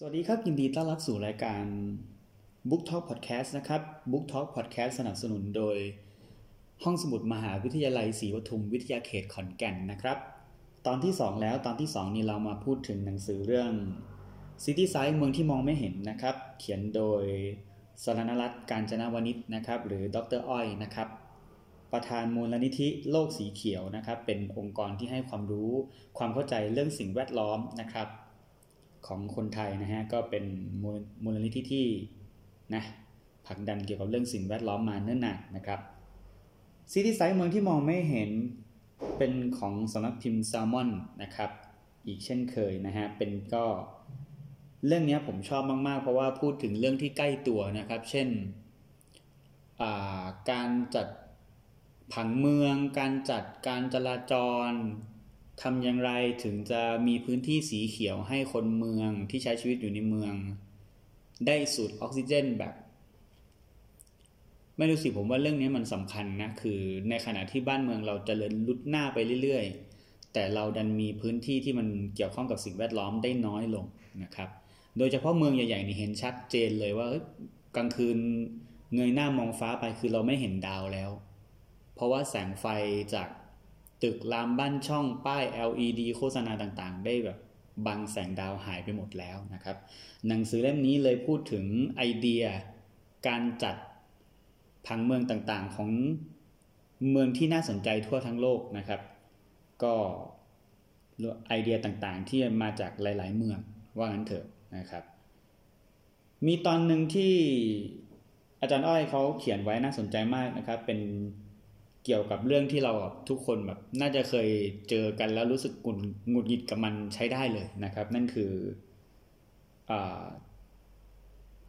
สวัสดีครับ ยินดีต้อนรับสู่รายการ Book Talk Podcast นะครับ Book Talk Podcast สนับสนุนโดย ห้องสมุดมหาวิทยาลัยศรีปทุมวิทยาเขตขอนแก่นนะครับ ตอนที่ 2 แล้วตอนที่ 2 นี้เรามาพูดถึงหนังสือเรื่อง City Side เมืองที่มองไม่เห็นนะครับ เขียนโดยสรณรัตน์การจนาวนิชนะครับ หรือดรอ้อยนะครับ ประธานมูลนิธิโลกสีเขียวนะครับ เป็นองค์กรที่ให้ความรู้ความเข้าใจเรื่องสิ่งแวดล้อมนะครับ ของคนไทยนะฮะก็เป็นมูลนิธิที่นะผลักดันเกี่ยวกับเรื่องสิ่งแวดล้อมมาเนิ่นนานนะครับซิตี้ไซด์เมืองที่มองไม่เห็นเป็นของสำนักพิมพ์แซลมอนนะครับอีกเช่นเคยนะฮะเป็นก็เรื่องนี้ผมชอบมากๆ เพราะว่าพูดถึงเรื่องที่ใกล้ตัวนะครับ เช่นการจัดผังเมือง การจัดการจราจร ทำอย่างไรถึงจะมีพื้นที่สีเขียวให้คนเมืองที่ใช้ชีวิตอยู่ในเมือง ได้สูดออกซิเจนแบบ ไม่รู้สิผมว่าเรื่องนี้มันสำคัญนะคือในขณะที่บ้านเมืองเราจเจริญลุดหน้าไปเรื่อยๆ แต่เราดันมีพื้นที่ที่มันเกี่ยวข้องกับสิ่งแวดล้อมได้น้อยลงนะครับ โดยเฉพาะเมืองใหญ่ๆนี่เห็นชัดเจนเลยว่ากลางคืนเงยหน้ามองฟ้าไปคือเราไม่เห็นดาวแล้ว เพราะว่าแสงไฟจาก ตึกรามบ้านช่องป้าย LED โฆษณาต่างๆ ได้แบบบังแสงดาวหายไปหมดแล้วนะครับ หนังสือเล่มนี้เลยพูดถึงไอเดียการจัดผังเมืองต่างๆ ของเมืองที่น่าสนใจทั่วทั้งโลกนะครับ ก็ไอเดียต่างๆ ที่มาจากหลาย ๆ เมืองว่างั้นเถอะนะครับ มีตอนหนึ่งที่อาจารย์อ้อยเขาเขียนไว้น่าสนใจมากนะครับ เป็น เกี่ยวกับเรื่องที่เราทุกคนแบบน่าจะเคยเจอกันแล้วรู้สึกกุนงุดหงิดกับมันใช้ได้เลยนะครับ นั่นคืออ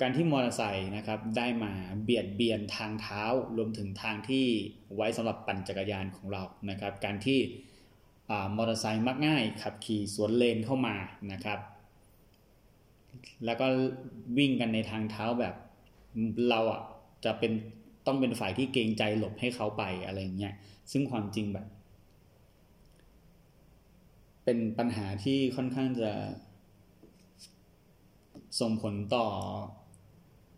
การที่มอเตอร์ไซค์นะครับได้มาเบียดเบียนทางเท้ารวมถึงทางที่ไว้สำหรับปั่นจักรยานของเรานะครับ การที่มอเตอร์ไซค์มักง่ายขับขี่สวนเลนเข้ามานะครับ แล้วก็วิ่งกันในทางเท้าแบบเราอะจะเป็น ต้องเป็นฝ่ายที่เกรงใจหลบให้เขาไปอะไรเงี้ยซึ่งความจริงแบบ เป็นปัญหาที่ค่อนข้างจะส่งผลต่อ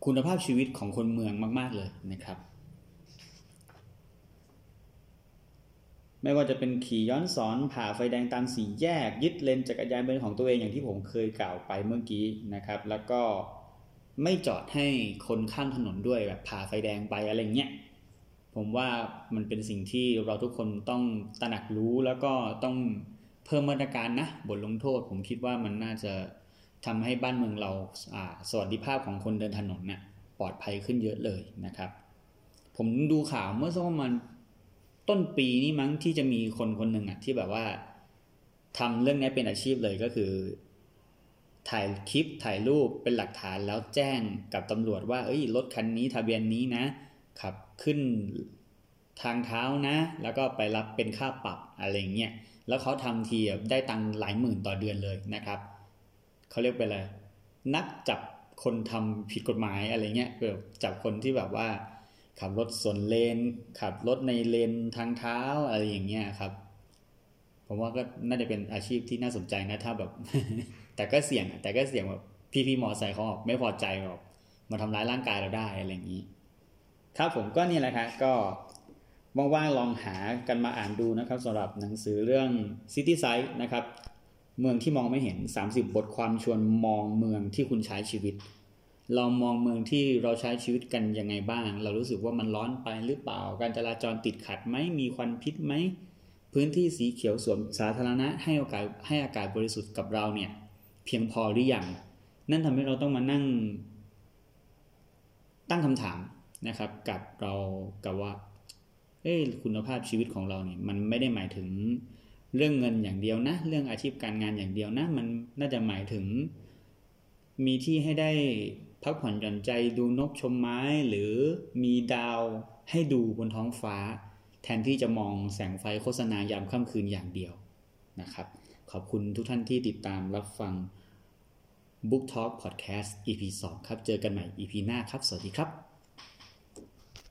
คุณภาพชีวิตของคนเมืองมาก ๆ เลยนะครับ ไม่ว่าจะเป็นขี่ย้อนสอนผ่าไฟแดงตามสี่แยก ยึดเลนจักรยานเป็นของตัวเองอย่างที่ผมเคยกล่าวไปเมื่อกี้นะครับ แล้วก็ ไม่จอดให้คนข้ามถนนด้วยแบบผ่าไฟแดงไปอะไรเงี้ยผมว่ามันเป็นสิ่งที่เราทุกคนต้องตระหนักรู้แล้วก็ต้องเพิ่มมาตรการนะบทลงโทษ ผมคิดว่ามันน่าจะทำให้บ้านเมืองเราสวัสดิภาพของคนเดินถนนเนี่ยปลอดภัยขึ้นเยอะเลยนะครับ ผมดูข่าวเมื่อสักประมาณต้นปีนี้มั้งที่จะมีคนคนหนึ่งอะที่แบบว่าทำเรื่องนี้เป็นอาชีพเลยก็คือ ถ่ายคลิปถ่ายรูปเป็นหลักฐานแล้วแจ้งกับตำรวจว่า เอ้ยรถคันนี้ทะเบียนนี้นะขับขึ้นทางเท้านะ แล้วก็ไปรับเป็นค่าปรับอะไรเงี้ยแล้วเขาทำทีได้ตังหลายหมื่นต่อเดือนเลยนะครับเขาเรียกไปอะไรนักจับคนทำผิดกฎหมายอะไรเงี้ยแบบจับคนที่แบบว่า ขับรถสวนเลน ขับรถในเลนทางเท้าอะไรอย่างเงี้ยครับ ผมว่าก็น่าจะเป็นอาชีพที่น่าสนใจนะถ้าแบบ แต่ก็เสี่ยงแต่ก็เสี่ยงแบบพี่พี่มอไซค์เขาไม่พอใจแบบมาทำร้ายร่างกายเราได้อะไรอย่างนี้ ครับผมก็นี่แหละครับก็ว่างๆลองหากันมาอ่านดูนะครับสำหรับหนังสือเรื่อง City Side นะครับ เมืองที่มองไม่เห็น 30 บทความชวนมองเมืองที่คุณใช้ชีวิต เรามองเมืองที่เราใช้ชีวิตกันยังไงบ้าง เรารู้สึกว่ามันร้อนไปหรือเปล่า การจราจรติดขัดไหมมีควันพิษไหมพื้นที่สีเขียวสวมสาธารณะให้โอกาสให้อากาศบริสุทธิ์กับเราเนี่ย เพียงพอหรือยังนั่นทำให้เราต้องมานั่ง ตั้งคำถามนะครับ กับเรากับว่า เอ้คุณภาพชีวิตของเราเนี่ยมันไม่ได้หมายถึงเรื่องเงินอย่างเดียวนะ เรื่องอาชีพการงานอย่างเดียวนะ มันน่าจะหมายถึง มีที่ให้ได้พักผ่อนหย่อนใจดูนกชมไม้ หรือมีดาวให้ดูบนท้องฟ้า แทนที่จะมองแสงไฟโฆษณายามค่ำคืนอย่างเดียวนะครับ ขอบคุณทุกท่านที่ติดตามรับฟัง Book Talk Podcast EP 2 ครับ เจอกันใหม่ EP หน้าครับ สวัสดีครับ